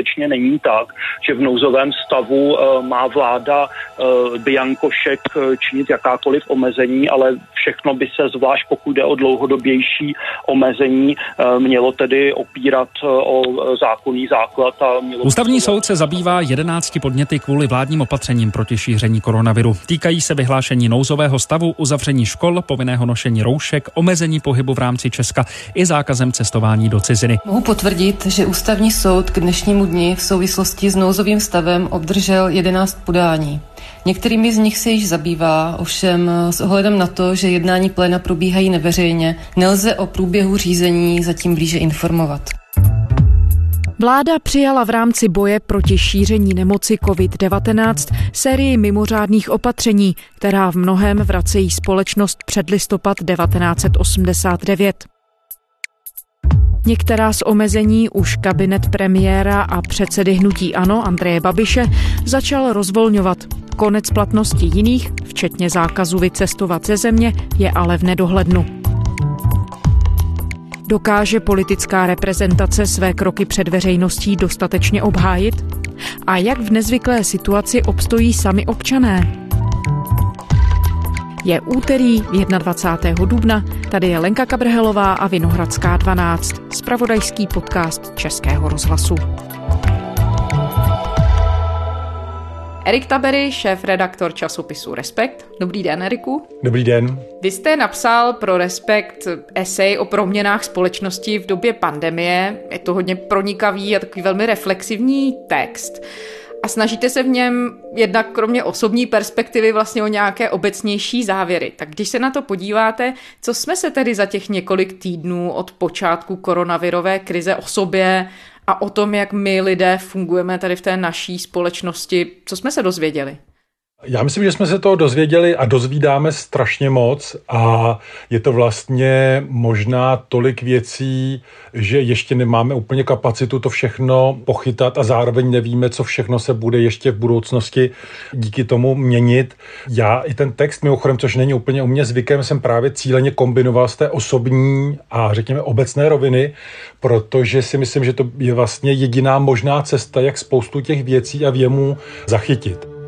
skutečně není tak, že v nouzovém stavu má vláda Biankošek činit jakákoliv omezení, ale všechno by se, zvlášť pokud jde o dlouhodobější omezení, mělo tedy opírat o zákonný základ. A mělo Ústavní soud se zabývá 11 podněty kvůli vládním opatřením proti šíření koronaviru. Týkají se vyhlášení nouzového stavu, uzavření škol, povinného nošení roušek, omezení pohybu v rámci Česka i zákazem cestování do ciziny. Mohu potvrdit, že Ústavní soud k dnešnímu dni v souvislosti s nouzovým stavem obdržel 11 podání. Některými z nich se již zabývá, ovšem s ohledem na to, že jednání pléna probíhají neveřejně, nelze o průběhu řízení zatím blíže informovat. Vláda přijala v rámci boje proti šíření nemoci COVID-19 sérii mimořádných opatření, která v mnohem vracejí společnost před listopad 1989. Některá z omezení už kabinet premiéra a předsedy hnutí ANO Andreje Babiše začal rozvolňovat. Konec platnosti jiných, včetně zákazu vycestovat ze země, je ale v nedohlednu. Dokáže politická reprezentace své kroky před veřejností dostatečně obhájit? A jak v nezvyklé situaci obstojí sami občané? Je úterý 21. dubna, tady je Lenka Kabrhelová a Vinohradská 12, spravodajský podcast Českého rozhlasu. Erik Tabery, šéf-redaktor časopisu Respekt. Dobrý den, Eriku. Dobrý den. Vy jste napsal pro Respekt esej o proměnách společnosti v době pandemie. Je to hodně pronikavý a takový velmi reflexivní text. A snažíte se v něm jednak kromě osobní perspektivy vlastně o nějaké obecnější závěry. Tak když se na to podíváte, co jsme se tedy za těch několik týdnů od počátku koronavirové krize o sobě a o tom, jak my lidé fungujeme tady v té naší společnosti. Co jsme se dozvěděli? Já myslím, že jsme se toho dozvěděli a dozvídáme strašně moc a je to vlastně možná tolik věcí, že ještě nemáme úplně kapacitu to všechno pochytat a zároveň nevíme, co všechno se bude ještě v budoucnosti díky tomu měnit. Já i ten text mimochodem, což není úplně u mě zvykem, jsem právě cíleně kombinoval z té osobní a řekněme obecné roviny, protože si myslím, že to je vlastně jediná možná cesta, jak spoustu těch věcí a věmů zachytit.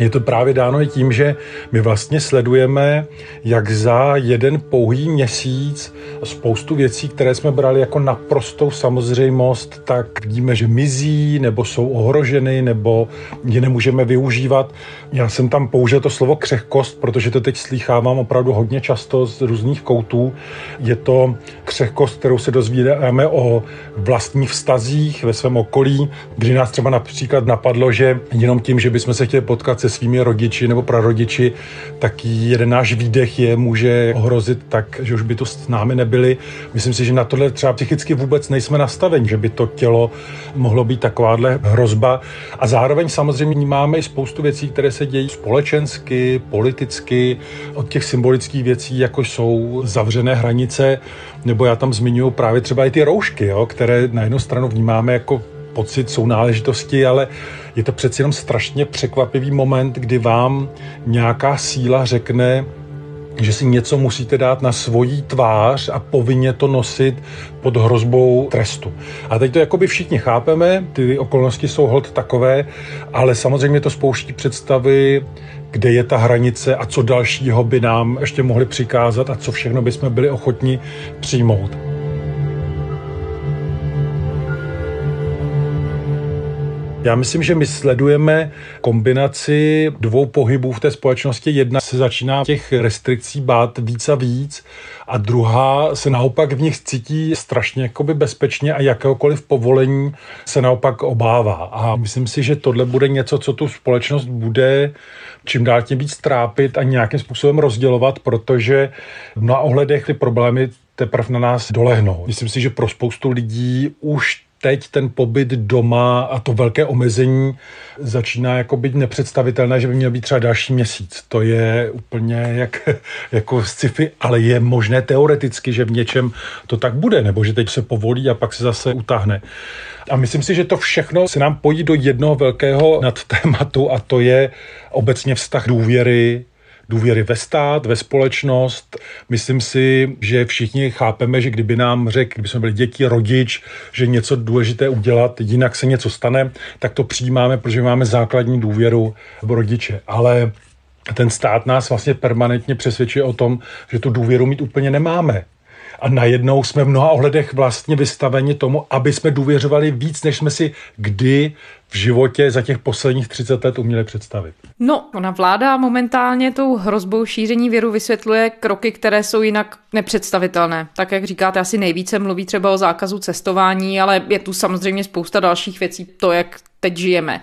Je to právě dáno i tím, že my vlastně sledujeme, jak za jeden pouhý měsíc spoustu věcí, které jsme brali jako naprostou samozřejmost, tak vidíme, že mizí, nebo jsou ohroženy, nebo je nemůžeme využívat. Já jsem tam použil to slovo křehkost, protože to teď slýchávám opravdu hodně často z různých koutů. Je to křehkost, kterou se dozvídáme o vlastních vztazích ve svém okolí, kdy nás třeba například napadlo, že jenom tím, že bychom se chtěli potkat se svými rodiči nebo prarodiči, tak jeden náš výdech je může ohrozit tak, že už by to s námi nebyli. Myslím si, že na tohle třeba psychicky vůbec nejsme nastaveni, že by to tělo mohlo být takováhle hrozba. A zároveň samozřejmě vnímáme i spoustu věcí, které se dějí společensky, politicky, od těch symbolických věcí, jako jsou zavřené hranice, nebo já tam zmiňuji právě třeba i ty roušky, jo, které na jednu stranu vnímáme jako pocit sounáležitosti, ale je to přeci jenom strašně překvapivý moment, kdy vám nějaká síla řekne, že si něco musíte dát na svoji tvář a povinně to nosit pod hrozbou trestu. A teď to jakoby všichni chápeme, ty okolnosti jsou hod takové, ale samozřejmě to spouští představy, kde je ta hranice a co dalšího by nám ještě mohli přikázat a co všechno bychom byli ochotni přijmout. Já myslím, že my sledujeme kombinaci dvou pohybů v té společnosti. Jedna se začíná těch restrikcí bát víc a víc a druhá se naopak v nich cítí strašně jakoby bezpečně a jakéhokoliv povolení se naopak obává. A myslím si, že tohle bude něco, co tu společnost bude čím dál tím víc trápit a nějakým způsobem rozdělovat, protože mnoha ohledech ty problémy teprve na nás dolehnou. Myslím si, že pro spoustu lidí už teď ten pobyt doma a to velké omezení začíná jako být nepředstavitelné, že by měl být třeba další měsíc. To je úplně jak, jako sci-fi, ale je možné teoreticky, že v něčem to tak bude, nebo že teď se povolí a pak se zase utáhne. A myslím si, že to všechno se nám pojí do jednoho velkého nadtématu a to je obecně vztah důvěry důvěry ve stát, ve společnost. Myslím si, že všichni chápeme, že kdyby nám řekl, kdyby jsme byli děti, rodič, že něco důležité udělat, jinak se něco stane, tak to přijímáme, protože máme základní důvěru v rodiče. Ale ten stát nás vlastně permanentně přesvědčuje o tom, že tu důvěru mít úplně nemáme a najednou jsme v mnoha ohledech vlastně vystaveni tomu, aby jsme důvěřovali víc, než jsme si kdy v životě za těch posledních 30 let uměli představit. No, ona vláda momentálně tou hrozbou šíření viru vysvětluje kroky, které jsou jinak nepředstavitelné. Tak, jak říkáte, asi nejvíce mluví třeba o zákazu cestování, ale je tu samozřejmě spousta dalších věcí, to, jak teď žijeme.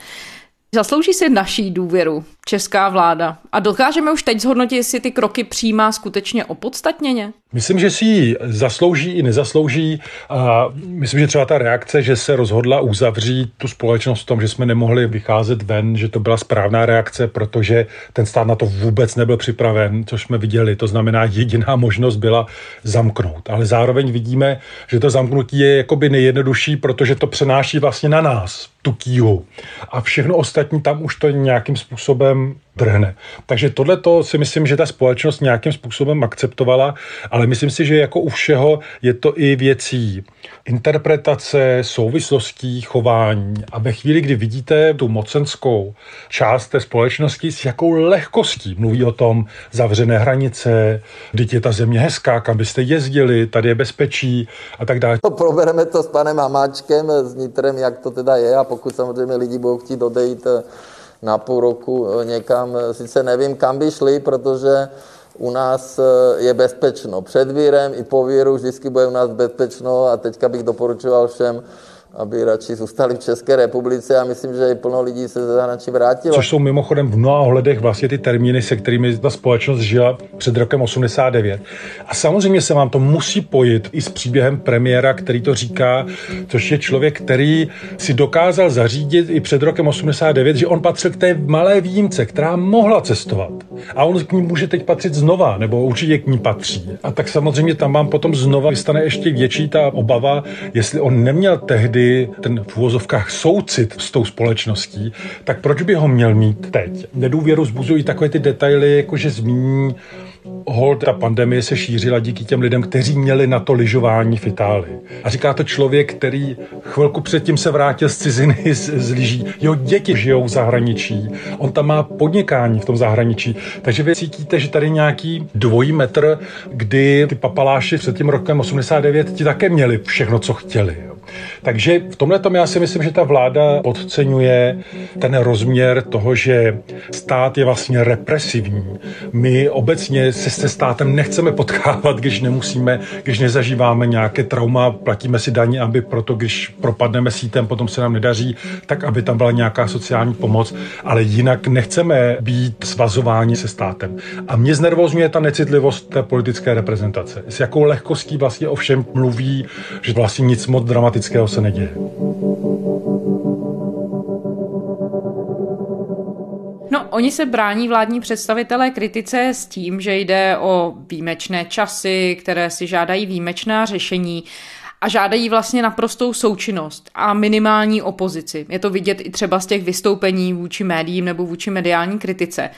Zaslouží si naší důvěru česká vláda? A dokážeme už teď zhodnotit, jestli ty kroky přijímá skutečně opodstatněně? Myslím, že si ji zaslouží i nezaslouží. A myslím, že třeba ta reakce, že se rozhodla uzavřít tu společnost v tom, že jsme nemohli vycházet ven, že to byla správná reakce, protože ten stát na to vůbec nebyl připraven, což jsme viděli. To znamená, jediná možnost byla zamknout. Ale zároveň vidíme, že to zamknutí je jakoby nejjednodušší, protože to přenáší vlastně na nás tu kíhu. A všechno ostatní tam už to nějakým způsobem drhne. Takže tohle to si myslím, že ta společnost nějakým způsobem akceptovala, ale myslím si, že jako u všeho je to i věcí interpretace, souvislostí, chování. A ve chvíli, kdy vidíte tu mocenskou část té společnosti, s jakou lehkostí mluví o tom zavřené hranice, kdy je ta země hezká, kam byste jezdili, tady je bezpečí a tak dále. No, probereme to s panem Hamáčkem, s Nitrem, jak to teda je a pokud samozřejmě lidi budou chtít odejít na půl roku eh, někam, eh, sice nevím, kam by šli, protože u nás eh, je bezpečno. Před vírem i po víru vždycky bude u nás bezpečno a teďka bych doporučoval všem, aby radši zůstali v České republice a myslím, že i plno lidí se ze zahraničí vrátilo. Což jsou mimochodem v mnoha ohledech vlastně ty termíny, se kterými ta společnost žila před rokem 89. A samozřejmě se vám to musí pojit i s příběhem premiéra, který to říká, což je člověk, který si dokázal zařídit i před rokem 89, že on patřil k té malé výjimce, která mohla cestovat. A on k ní může teď patřit znova, nebo určitě k ní patří. A tak samozřejmě tam vám potom znova vystane ještě větší ta obava, jestli on neměl tehdy ten v úvozovkách soucit s tou společností, tak proč by ho měl mít teď? Nedůvěru zbuzují takové ty detaily, jako že zmíní hold, ta pandemie se šířila díky těm lidem, kteří měli na to lyžování v Itálii. A říká to člověk, který chvilku předtím se vrátil z ciziny z, z lyží. Jeho děti žijou v zahraničí. On tam má podnikání v tom zahraničí. Takže vy cítíte, že tady nějaký dvojí metr, kdy ty papaláši před tím rokem 89 ti také měli všechno, co chtěli. Takže v tomhle tom já si myslím, že ta vláda podceňuje ten rozměr toho, že stát je vlastně represivní. My obecně se se státem nechceme potkávat, když nemusíme, když nezažíváme nějaké trauma, platíme si daní, aby proto, když propadneme sítem, potom se nám nedaří, tak aby tam byla nějaká sociální pomoc, ale jinak nechceme být svazováni se státem. A mě znervozňuje ta necitlivost té politické reprezentace. S jakou lehkostí vlastně o všem mluví, že vlastně nic moc dramatického se neděje. No, oni se brání vládní představitelé kritice s tím, že jde o výjimečné časy, které si žádají výjimečná řešení a žádají vlastně naprostou součinnost a minimální opozici. Je to vidět i třeba z těch vystoupení vůči médiím nebo vůči mediální kritice.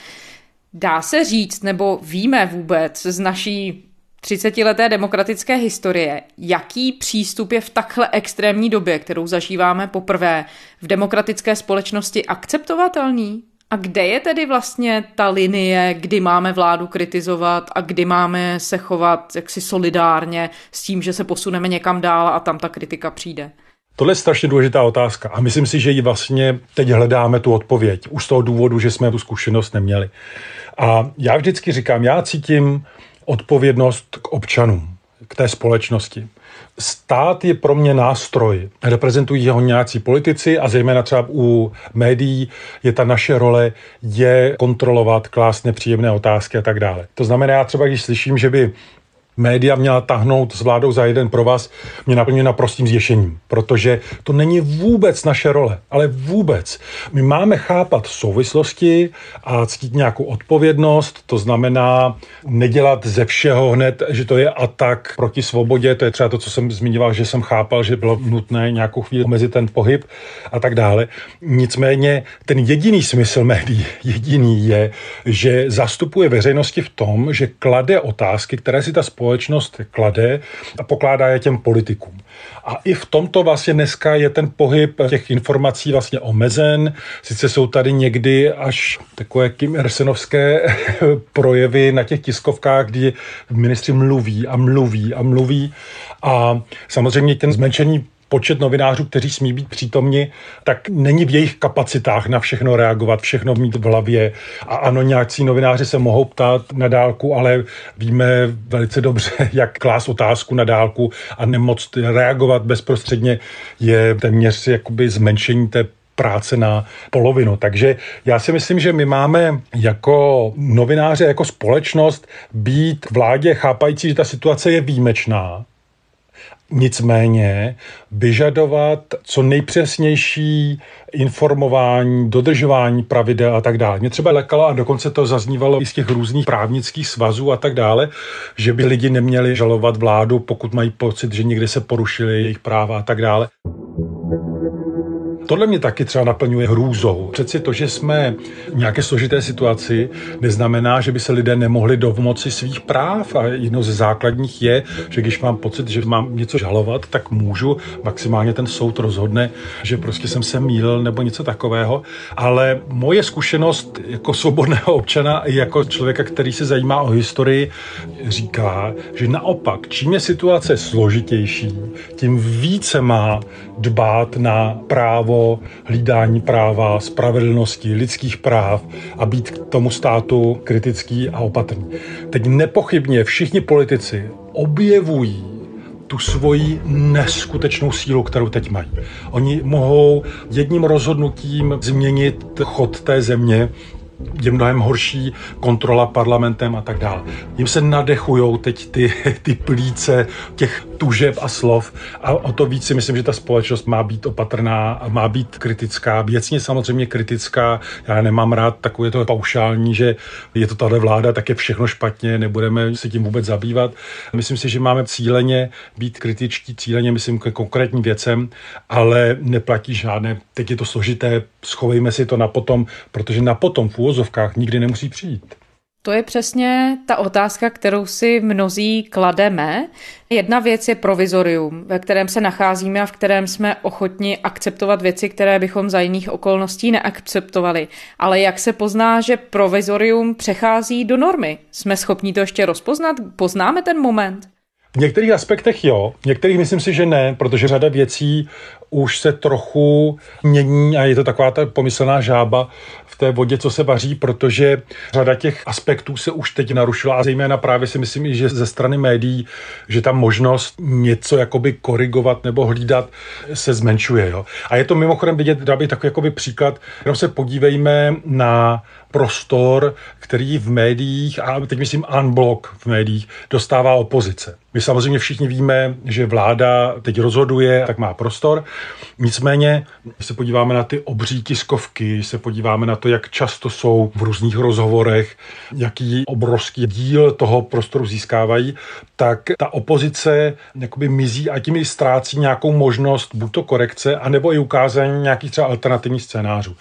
Dá se říct, nebo víme vůbec z naší 30-leté demokratické historie, jaký přístup je v takhle extrémní době, kterou zažíváme poprvé v demokratické společnosti, akceptovatelný? A kde je tedy vlastně ta linie, kdy máme vládu kritizovat a kdy máme se chovat jaksi solidárně s tím, že se posuneme někam dál a tam ta kritika přijde? Tohle je strašně důležitá otázka a myslím si, že ji vlastně teď hledáme tu odpověď. Už z toho důvodu, že jsme tu zkušenost neměli. A já vždycky říkám, já cítím odpovědnost k občanům, k té společnosti. Stát je pro mě nástroj. Reprezentují ho nějací politici a zejména třeba u médií je ta naše role je kontrolovat, klást nepříjemné otázky a tak dále. To znamená, já třeba když slyším, že by média měla tahnout s vládou za jeden pro vás, mě naplňuje naprostým zješením, protože to není vůbec naše role, ale vůbec. My máme chápat souvislosti a cítit nějakou odpovědnost, to znamená nedělat ze všeho hned, že to je atak proti svobodě, to je třeba to, co jsem zmiňoval, že jsem chápal, že bylo nutné nějakou chvíli omezit ten pohyb a tak dále. Nicméně ten jediný smysl médií, jediný je, že zastupuje veřejnosti v tom, že klade otázky, které si ta společnost klade a pokládá je těm politikům. A i v tomto vlastně dneska je ten pohyb těch informací vlastně omezen. Sice jsou tady někdy až takové Kim Ersenovské projevy na těch tiskovkách, kdy ministři mluví a mluví a mluví. A samozřejmě ten zmenšený počet novinářů, kteří smí být přítomni, tak není v jejich kapacitách na všechno reagovat, všechno mít v hlavě. A ano, nějací novináři se mohou ptát na dálku, ale víme velice dobře, jak klás otázku na dálku a nemoc reagovat bezprostředně je téměř jakoby zmenšení té práce na polovinu. Takže já si myslím, že my máme jako novináře, jako společnost být vládě chápající, že ta situace je výjimečná Nicméně vyžadovat co nejpřesnější informování, dodržování pravidel a tak dále. Mě třeba lekalo a dokonce to zaznívalo i z těch různých právnických svazů a tak dále, že by lidi neměli žalovat vládu, pokud mají pocit, že někdy se porušili jejich práva a tak dále. Tohle mě taky třeba naplňuje hrůzou. Přeci to, že jsme v nějaké složité situaci, neznamená, že by se lidé nemohli dovmoci svých práv. A jedno ze základních je, že když mám pocit, že mám něco žalovat, tak můžu, maximálně ten soud rozhodne, že prostě jsem se mýlil nebo něco takového. Ale moje zkušenost jako svobodného občana i jako člověka, který se zajímá o historii, říká, že naopak, čím je situace složitější, tím více má dbát na právo hlídání práva, spravedlnosti, lidských práv a být k tomu státu kritický a opatrný. Teď nepochybně všichni politici objevují tu svoji neskutečnou sílu, kterou teď mají. Oni mohou jedním rozhodnutím změnit chod té země, je mnohem horší kontrola parlamentem a tak dále. Jim se nadechují teď ty, ty plíce těch tužeb a slov a o to víc si myslím, že ta společnost má být opatrná a má být kritická, věcně samozřejmě kritická. Já nemám rád takové to paušální, že je to tahle vláda, tak je všechno špatně, nebudeme se tím vůbec zabývat. Myslím si, že máme cíleně být kritičtí, cíleně myslím ke konkrétním věcem, ale neplatí žádné, teď je to složité, schovejme si to na potom, protože na potom v úvozovkách nikdy nemusí přijít. To je přesně ta otázka, kterou si mnozí klademe. Jedna věc je provizorium, ve kterém se nacházíme a v kterém jsme ochotni akceptovat věci, které bychom za jiných okolností neakceptovali. Ale jak se pozná, že provizorium přechází do normy? Jsme schopni to ještě rozpoznat? Poznáme ten moment? V některých aspektech jo, v některých myslím si, že ne, protože řada věcí už se trochu mění a je to taková ta pomyslná žába v té vodě, co se vaří, protože řada těch aspektů se už teď narušila a zejména právě si myslím, že ze strany médií, že ta možnost něco jakoby korigovat nebo hlídat se zmenšuje. Jo. A je to mimochodem vidět, dá bych takový jakoby příklad, jenom se podívejme na prostor, který v médiích, a teď myslím unblock v médiích, dostává opozice. My samozřejmě všichni víme, že vláda teď rozhoduje, tak má prostor. Nicméně, když se podíváme na ty obří tiskovky, když se podíváme na to, jak často jsou v různých rozhovorech, jaký obrovský díl toho prostoru získávají, tak ta opozice jakoby mizí a tím i ztrácí nějakou možnost buď to korekce, anebo i ukázání nějakých třeba alternativních scénářů.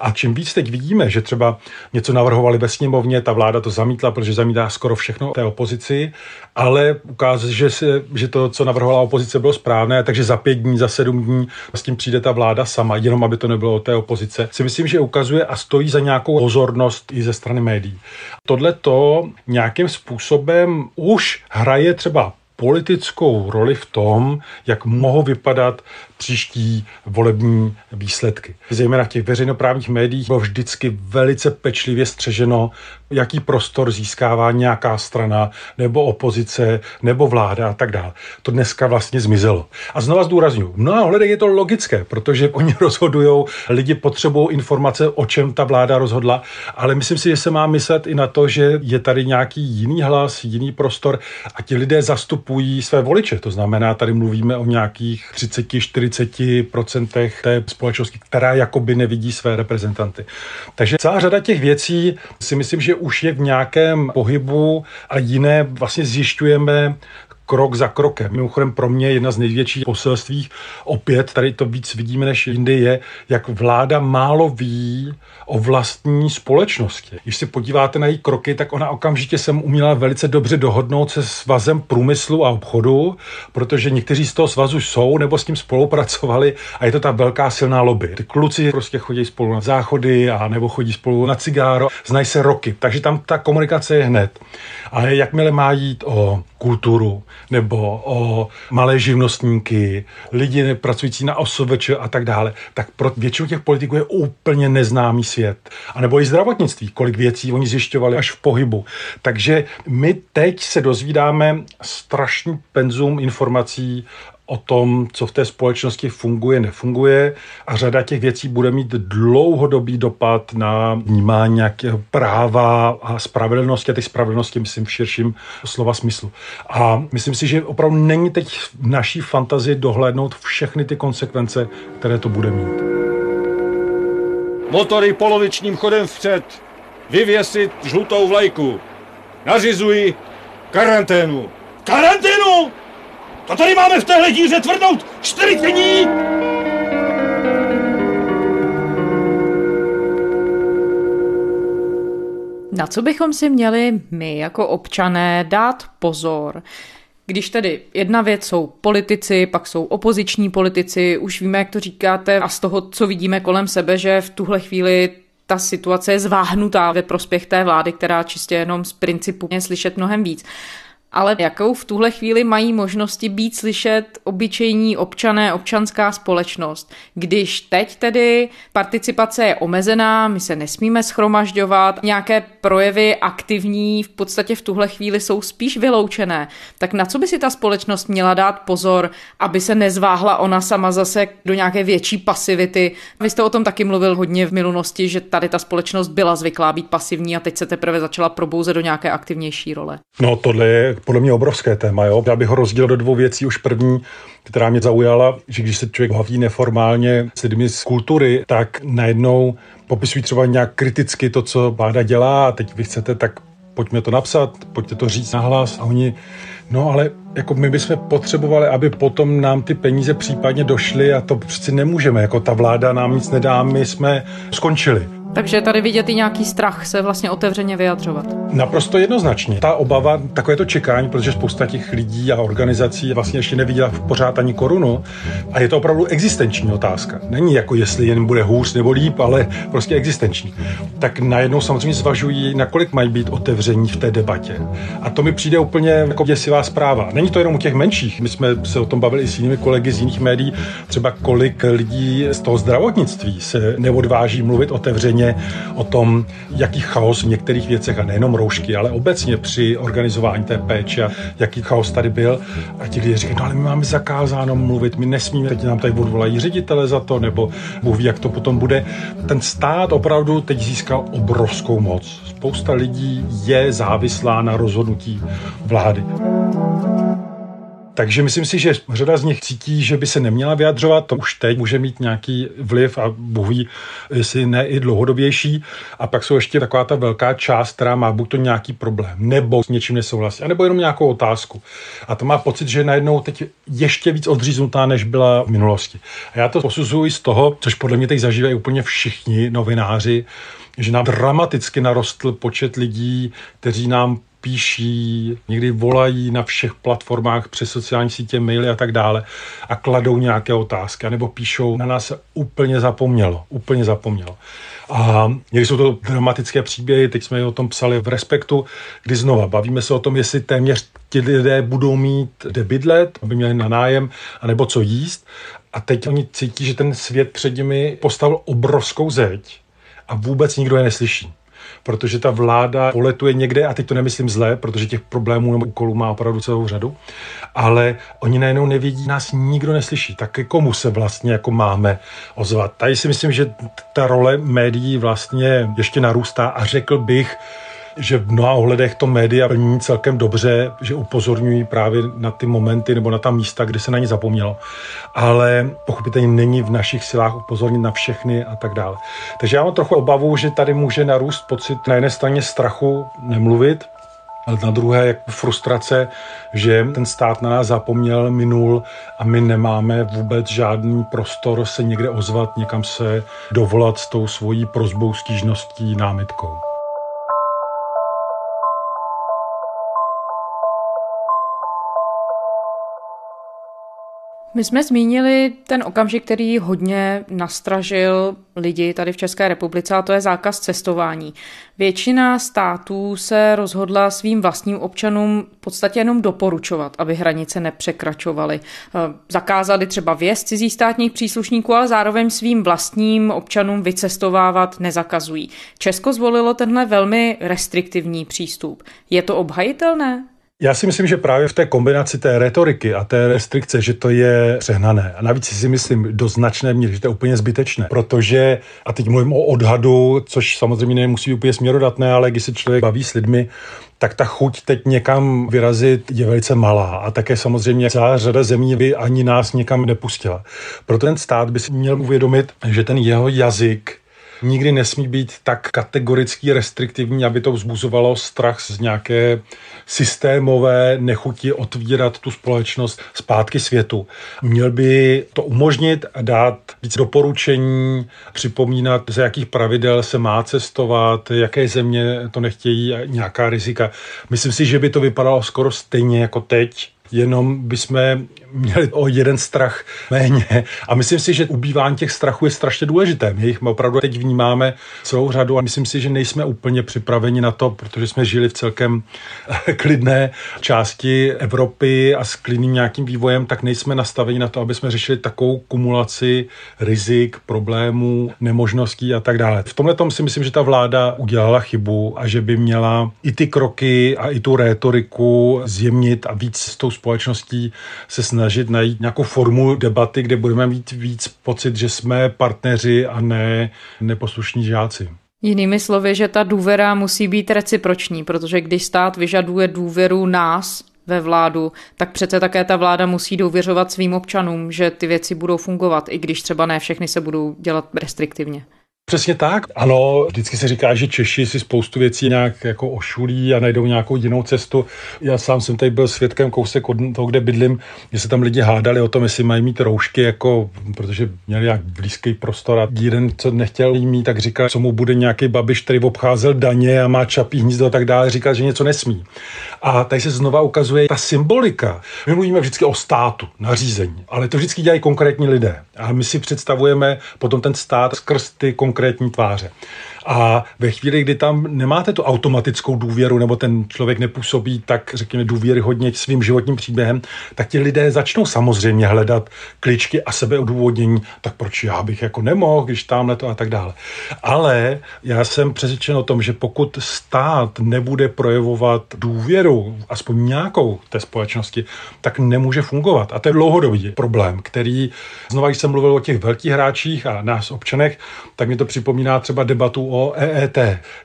A čím víc teď vidíme, že třeba něco navrhovali ve sněmovně, ta vláda to zamítla, protože zamítá skoro všechno té opozici, ale ukázat, že, se, že to, co navrhovala opozice, bylo správné, takže za pět dní, za sedm dní s tím přijde ta vláda sama, jenom aby to nebylo o té opozice, si myslím, že ukazuje a stojí za nějakou pozornost i ze strany médií. Tohle to nějakým způsobem už hraje třeba politickou roli v tom, jak mohou vypadat příští volební výsledky. Zejména v těch veřejnoprávních médiích bylo vždycky velice pečlivě střeženo, jaký prostor získává nějaká strana, nebo opozice, nebo vláda a tak dále. To dneska vlastně zmizelo. A znova zdůraznuju, v mnoha ohledech je to logické, protože oni rozhodují, lidi potřebují informace, o čem ta vláda rozhodla, ale myslím si, že se má myslet i na to, že je tady nějaký jiný hlas, jiný prostor a ti lidé zastupují své voliče. To znamená, tady mluvíme o nějakých 30, 40% té společnosti, která jakoby nevidí své reprezentanty. Takže celá řada těch věcí si myslím, že už je v nějakém pohybu a jiné vlastně zjišťujeme krok za krokem. Mimochodem pro mě jedna z největších poselství, opět tady to víc vidíme než jindy, je, jak vláda málo ví o vlastní společnosti. Když si podíváte na její kroky, tak ona okamžitě jsem uměla velice dobře dohodnout se svazem průmyslu a obchodu, protože někteří z toho svazu jsou nebo s tím spolupracovali a je to ta velká silná lobby. Ty kluci prostě chodí spolu na záchody a nebo chodí spolu na cigáro, znají se roky, takže tam ta komunikace je hned. Ale jakmile má jít o kulturu nebo o malé živnostníky, lidi pracující na OSVČ a tak dále, tak pro většinu těch politiků je úplně neznámý svět. A nebo i zdravotnictví, kolik věcí oni zjišťovali až v pohybu. Takže my teď se dozvídáme strašný penzum informací o tom, co v té společnosti funguje, nefunguje a řada těch věcí bude mít dlouhodobý dopad na vnímání nějakého práva a spravedlnosti a ty spravedlnosti myslím v širším slova smyslu. A myslím si, že opravdu není teď v naší fantazii dohlédnout všechny ty konsekvence, které to bude mít. Motory polovičním chodem vpřed. Vyvěsit žlutou vlajku. Nařizuji karanténu. Karanténu! To tady máme v téhle díře tvrdnout čtyři dní! Na co bychom si měli my jako občané dát pozor, když tedy jedna věc jsou politici, pak jsou opoziční politici, už víme, jak to říkáte, a z toho, co vidíme kolem sebe, že v tuhle chvíli ta situace je zváhnutá ve prospěch té vlády, která čistě jenom z principu je slyšet mnohem víc ale jakou v tuhle chvíli mají možnosti být slyšet obyčejní občané, občanská společnost. Když teď tedy participace je omezená, my se nesmíme schromažďovat, nějaké projevy aktivní v podstatě v tuhle chvíli jsou spíš vyloučené, tak na co by si ta společnost měla dát pozor, aby se nezváhla ona sama zase do nějaké větší pasivity? Vy jste o tom taky mluvil hodně v minulosti, že tady ta společnost byla zvyklá být pasivní a teď se teprve začala probouzet do nějaké aktivnější role. No tohle je podle mě obrovské téma. Jo? Já bych ho rozdělil do dvou věcí. Už první, která mě zaujala, že když se člověk baví neformálně s lidmi z kultury, tak najednou popisují třeba nějak kriticky to, co vláda dělá a teď vy chcete, tak pojďme to napsat, pojďte to říct nahlas a oni, no ale jako my bychom potřebovali, aby potom nám ty peníze případně došly a to přeci nemůžeme, jako ta vláda nám nic nedá, my jsme skončili. Takže tady vidět i nějaký strach se vlastně otevřeně vyjadřovat. Naprosto jednoznačně. Ta obava, takové to čekání, protože spousta těch lidí a organizací vlastně ještě neviděla v pořád ani korunu. A je to opravdu existenční otázka. Není jako jestli jen bude hůř nebo líp, ale prostě existenční. Tak najednou samozřejmě zvažují, nakolik mají být otevření v té debatě. A to mi přijde úplně jako děsivá zpráva. Není to jenom u těch menších. My jsme se o tom bavili i s jinými kolegy z jiných médií, třeba kolik lidí z toho zdravotnictví se neodváží mluvit otevřeně hodně o tom, jaký chaos v některých věcech, a nejenom roušky, ale obecně při organizování té péče, jaký chaos tady byl. A ti lidé říkají, no ale my máme zakázáno mluvit, my nesmíme, teď nám tady odvolají ředitele za to, nebo Bůh ví, jak to potom bude. Ten stát opravdu teď získal obrovskou moc. Spousta lidí je závislá na rozhodnutí vlády. Takže myslím si, že řada z nich cítí, že by se neměla vyjadřovat, to už teď může mít nějaký vliv a Bůh ví, jestli ne i dlouhodobější. A pak jsou ještě taková ta velká část, která má buď to nějaký problém, nebo s něčím nesouhlasí, nebo jenom nějakou otázku. A to má pocit, že je najednou teď ještě víc odříznutá, než byla v minulosti. A já to posuzuji z toho, což podle mě teď zažívají úplně všichni novináři, že nám dramaticky narostl počet lidí, kteří nám píší, někdy volají na všech platformách přes sociální sítě, maily a tak dále a kladou nějaké otázky, nebo píšou, na nás se úplně zapomnělo, úplně zapomnělo. A někdy jsou to dramatické příběhy, teď jsme o tom psali v Respektu, kdy znova bavíme se o tom, jestli téměř ti lidé budou mít kde bydlet, aby měli na nájem, anebo co jíst. A teď oni cítí, že ten svět před nimi postavil obrovskou zeď a vůbec nikdo je neslyší protože ta vláda poletuje někde, a teď to nemyslím zle, protože těch problémů nebo úkolů má opravdu celou řadu, ale oni najednou nevidí, nás nikdo neslyší. Tak komu se vlastně jako máme ozvat? Tady si myslím, že ta role médií vlastně ještě narůstá a řekl bych, že v mnoha ohledech to média plní celkem dobře, že upozorňují právě na ty momenty nebo na ta místa, kde se na ně zapomnělo. Ale pochopitelně není v našich silách upozornit na všechny a tak dále. Takže já mám trochu obavu, že tady může narůst pocit na jedné straně strachu nemluvit, ale na druhé jak frustrace, že ten stát na nás zapomněl, minul a my nemáme vůbec žádný prostor se někde ozvat, někam se dovolat s tou svojí prozbou, stížností, námitkou. My jsme zmínili ten okamžik, který hodně nastražil lidi tady v České republice, a to je zákaz cestování. Většina států se rozhodla svým vlastním občanům v podstatě jenom doporučovat, aby hranice nepřekračovaly. Eh, zakázali třeba vjezd cizích státních příslušníků, ale zároveň svým vlastním občanům vycestovávat nezakazují. Česko zvolilo tenhle velmi restriktivní přístup. Je to obhajitelné? Já si myslím, že právě v té kombinaci té retoriky a té restrikce, že to je přehnané. A navíc si myslím do značné míry, že to je úplně zbytečné. Protože, a teď mluvím o odhadu, což samozřejmě nemusí být úplně směrodatné, ale když se člověk baví s lidmi, tak ta chuť teď někam vyrazit je velice malá. A také samozřejmě celá řada zemí by ani nás někam nepustila. Proto ten stát by si měl uvědomit, že ten jeho jazyk nikdy nesmí být tak kategorický, restriktivní, aby to vzbuzovalo strach z nějaké systémové nechuti otvírat tu společnost zpátky světu. Měl by to umožnit a dát víc doporučení, připomínat, za jakých pravidel se má cestovat, jaké země to nechtějí nějaká rizika. Myslím si, že by to vypadalo skoro stejně jako teď, jenom bychom měli o jeden strach méně. A myslím si, že ubývání těch strachů je strašně důležité. My jich opravdu teď vnímáme celou řadu a myslím si, že nejsme úplně připraveni na to, protože jsme žili v celkem klidné části Evropy a s klidným nějakým vývojem, tak nejsme nastaveni na to, aby jsme řešili takovou kumulaci rizik, problémů, nemožností a tak dále. V tomhle tom si myslím, že ta vláda udělala chybu a že by měla i ty kroky a i tu rétoriku zjemnit a víc s tou společností se snažit najít nějakou formu debaty, kde budeme mít víc pocit, že jsme partneři a ne neposlušní žáci. Jinými slovy, že ta důvěra musí být reciproční, protože když stát vyžaduje důvěru nás, ve vládu, tak přece také ta vláda musí důvěřovat svým občanům, že ty věci budou fungovat, i když třeba ne všechny se budou dělat restriktivně. Přesně tak. Ano, vždycky se říká, že Češi si spoustu věcí nějak jako ošulí a najdou nějakou jinou cestu. Já sám jsem tady byl svědkem kousek od toho, kde bydlím, že se tam lidi hádali o tom, jestli mají mít roušky, jako, protože měli nějak blízký prostor a jeden, co nechtěl jí mít, tak říkal, co mu bude nějaký babiš, který obcházel daně a má čapí hnízdo a tak dále, říkal, že něco nesmí. A tady se znova ukazuje ta symbolika. My mluvíme vždycky o státu, nařízení, ale to vždycky dělají konkrétní lidé. A my si představujeme potom ten stát skrz ty konkrétní tváře. A ve chvíli, kdy tam nemáte tu automatickou důvěru, nebo ten člověk nepůsobí tak, řekněme, důvěry hodně svým životním příběhem, tak ti lidé začnou samozřejmě hledat kličky a sebeodůvodnění, tak proč já bych jako nemohl, když tamhle to a tak dále. Ale já jsem přesvědčen o tom, že pokud stát nebude projevovat důvěru, aspoň nějakou té společnosti, tak nemůže fungovat. A to je dlouhodobý problém, který, když jsem mluvil o těch velkých hráčích a nás občanech, tak mi to připomíná třeba debatu o EET,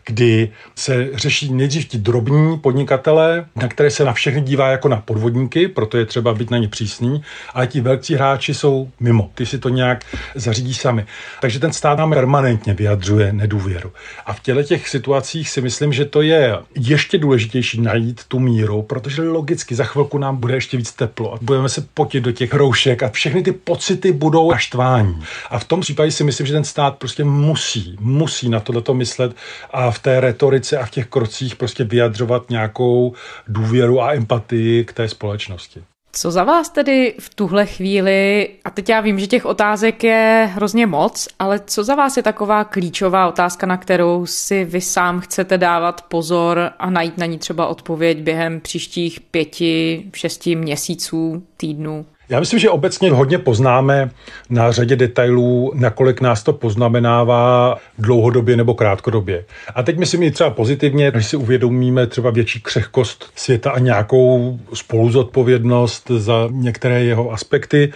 kdy se řeší nejdřív ti drobní podnikatelé, na které se na všechny dívá jako na podvodníky, proto je třeba být na ně přísný, ale ti velcí hráči jsou mimo. Ty si to nějak zařídí sami. Takže ten stát nám permanentně vyjadřuje nedůvěru. A v těle těch situacích si myslím, že to je ještě důležitější najít tu míru, protože logicky za chvilku nám bude ještě víc teplo a budeme se potit do těch roušek a všechny ty pocity budou naštvání. A v tom případě si myslím, že ten stát prostě musí, musí na to tohleto myslet a v té retorice a v těch krocích prostě vyjadřovat nějakou důvěru a empatii k té společnosti. Co za vás tedy v tuhle chvíli, a teď já vím, že těch otázek je hrozně moc, ale co za vás je taková klíčová otázka, na kterou si vy sám chcete dávat pozor a najít na ní třeba odpověď během příštích pěti, šesti měsíců, týdnů? Já myslím, že obecně hodně poznáme na řadě detailů, nakolik nás to poznamenává dlouhodobě nebo krátkodobě. A teď myslím i třeba pozitivně, když si uvědomíme třeba větší křehkost světa a nějakou spoluzodpovědnost za některé jeho aspekty,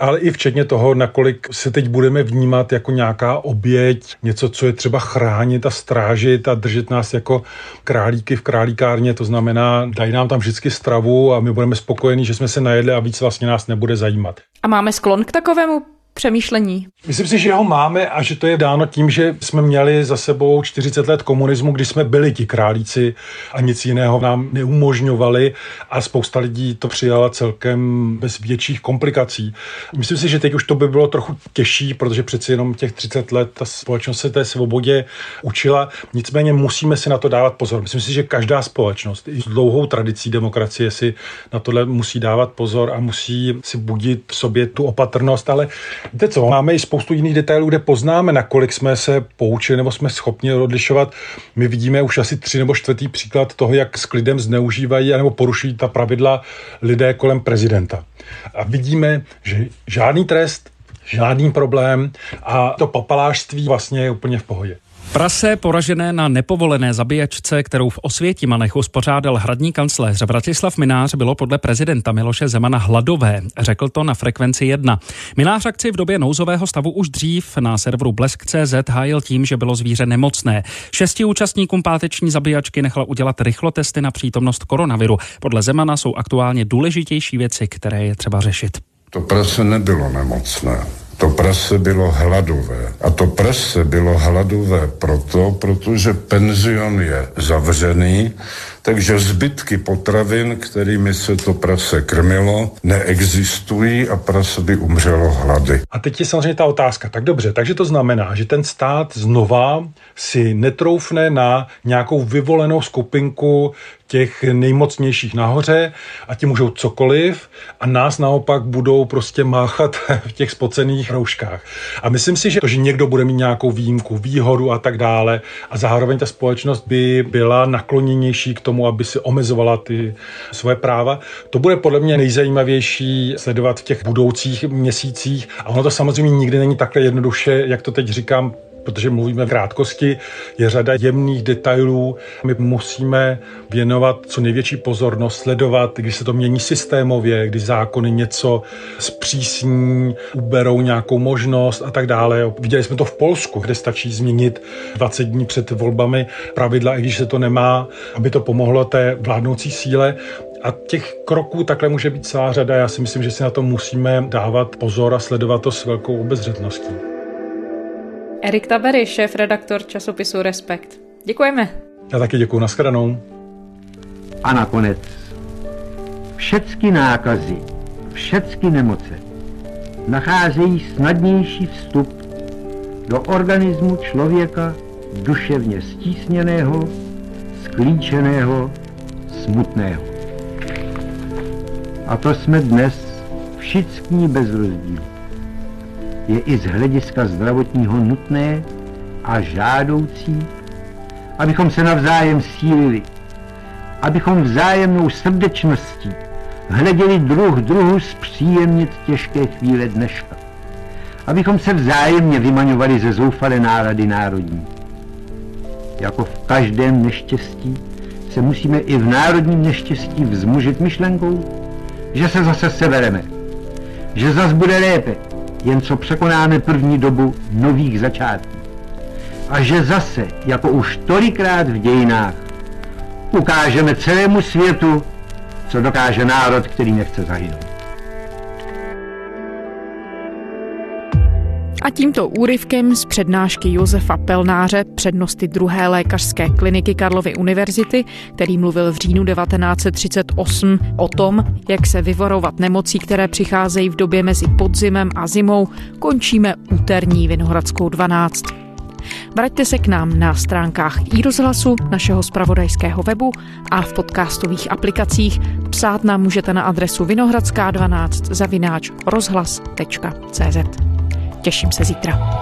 ale i včetně toho, nakolik se teď budeme vnímat jako nějaká oběť, něco, co je třeba chránit a strážit a držet nás jako králíky v králíkárně, to znamená, dají nám tam vždycky stravu a my budeme spokojení, že jsme se najedli a víc vlastně nás nebude zajímat. A máme sklon k takovému přemýšlení? Myslím si, že ho máme a že to je dáno tím, že jsme měli za sebou 40 let komunismu, kdy jsme byli ti králíci a nic jiného nám neumožňovali a spousta lidí to přijala celkem bez větších komplikací. Myslím si, že teď už to by bylo trochu těžší, protože přeci jenom těch 30 let ta společnost se té svobodě učila. Nicméně musíme si na to dávat pozor. Myslím si, že každá společnost i s dlouhou tradicí demokracie si na tohle musí dávat pozor a musí si budit v sobě tu opatrnost, ale Víte co, máme i spoustu jiných detailů, kde poznáme, nakolik jsme se poučili nebo jsme schopni odlišovat. My vidíme už asi tři nebo čtvrtý příklad toho, jak s klidem zneužívají nebo porušují ta pravidla lidé kolem prezidenta. A vidíme, že žádný trest, žádný problém a to papalářství vlastně je úplně v pohodě. Prase poražené na nepovolené zabíjačce, kterou v Osvětimanech uspořádal hradní kancléř Vratislav Minář, bylo podle prezidenta Miloše Zemana hladové. Řekl to na frekvenci 1. Minář akci v době nouzového stavu už dřív na serveru Blesk.cz hájil tím, že bylo zvíře nemocné. Šesti účastníkům páteční zabíjačky nechal udělat rychlotesty na přítomnost koronaviru. Podle Zemana jsou aktuálně důležitější věci, které je třeba řešit. To prase nebylo nemocné. To prase bylo hladové. A to prase bylo hladové proto, protože penzion je zavřený, takže zbytky potravin, kterými se to prase krmilo, neexistují a prase by umřelo hlady. A teď je samozřejmě ta otázka. Tak dobře, takže to znamená, že ten stát znova si netroufne na nějakou vyvolenou skupinku těch nejmocnějších nahoře a ti můžou cokoliv a nás naopak budou prostě máchat v těch spocených rouškách. A myslím si, že to, že někdo bude mít nějakou výjimku, výhodu a tak dále a zároveň ta společnost by byla nakloněnější k tomu, aby si omezovala ty svoje práva, to bude podle mě nejzajímavější sledovat v těch budoucích měsících a ono to samozřejmě nikdy není takhle jednoduše, jak to teď říkám, protože mluvíme v krátkosti, je řada jemných detailů. My musíme věnovat co největší pozornost, sledovat, když se to mění systémově, když zákony něco zpřísní, uberou nějakou možnost a tak dále. Viděli jsme to v Polsku, kde stačí změnit 20 dní před volbami pravidla, i když se to nemá, aby to pomohlo té vládnoucí síle. A těch kroků takhle může být celá řada. Já si myslím, že si na to musíme dávat pozor a sledovat to s velkou obezřetností. Erik Tabery, šéf redaktor časopisu Respekt. Děkujeme. Já taky děkuji, nashledanou. A nakonec všechny nákazy, všechny nemoce nacházejí snadnější vstup do organismu člověka duševně stísněného, sklíčeného, smutného. A to jsme dnes všichni bez rozdílu je i z hlediska zdravotního nutné a žádoucí, abychom se navzájem sílili, abychom vzájemnou srdečností hleděli druh druhu zpříjemnit těžké chvíle dneška, abychom se vzájemně vymaňovali ze zoufalé nálady národní. Jako v každém neštěstí se musíme i v národním neštěstí vzmužit myšlenkou, že se zase sebereme, že zas bude lépe, jen co překonáme první dobu nových začátků. A že zase, jako už tolikrát v dějinách, ukážeme celému světu, co dokáže národ, který nechce zahynout. A tímto úryvkem z přednášky Josefa Pelnáře, přednosty druhé lékařské kliniky Karlovy univerzity, který mluvil v říjnu 1938 o tom, jak se vyvarovat nemocí, které přicházejí v době mezi podzimem a zimou, končíme úterní Vinohradskou 12. Vraťte se k nám na stránkách i rozhlasu našeho spravodajského webu a v podcastových aplikacích. Psát nám můžete na adresu vinohradská12 zavináč rozhlas.cz. Těším se zítra.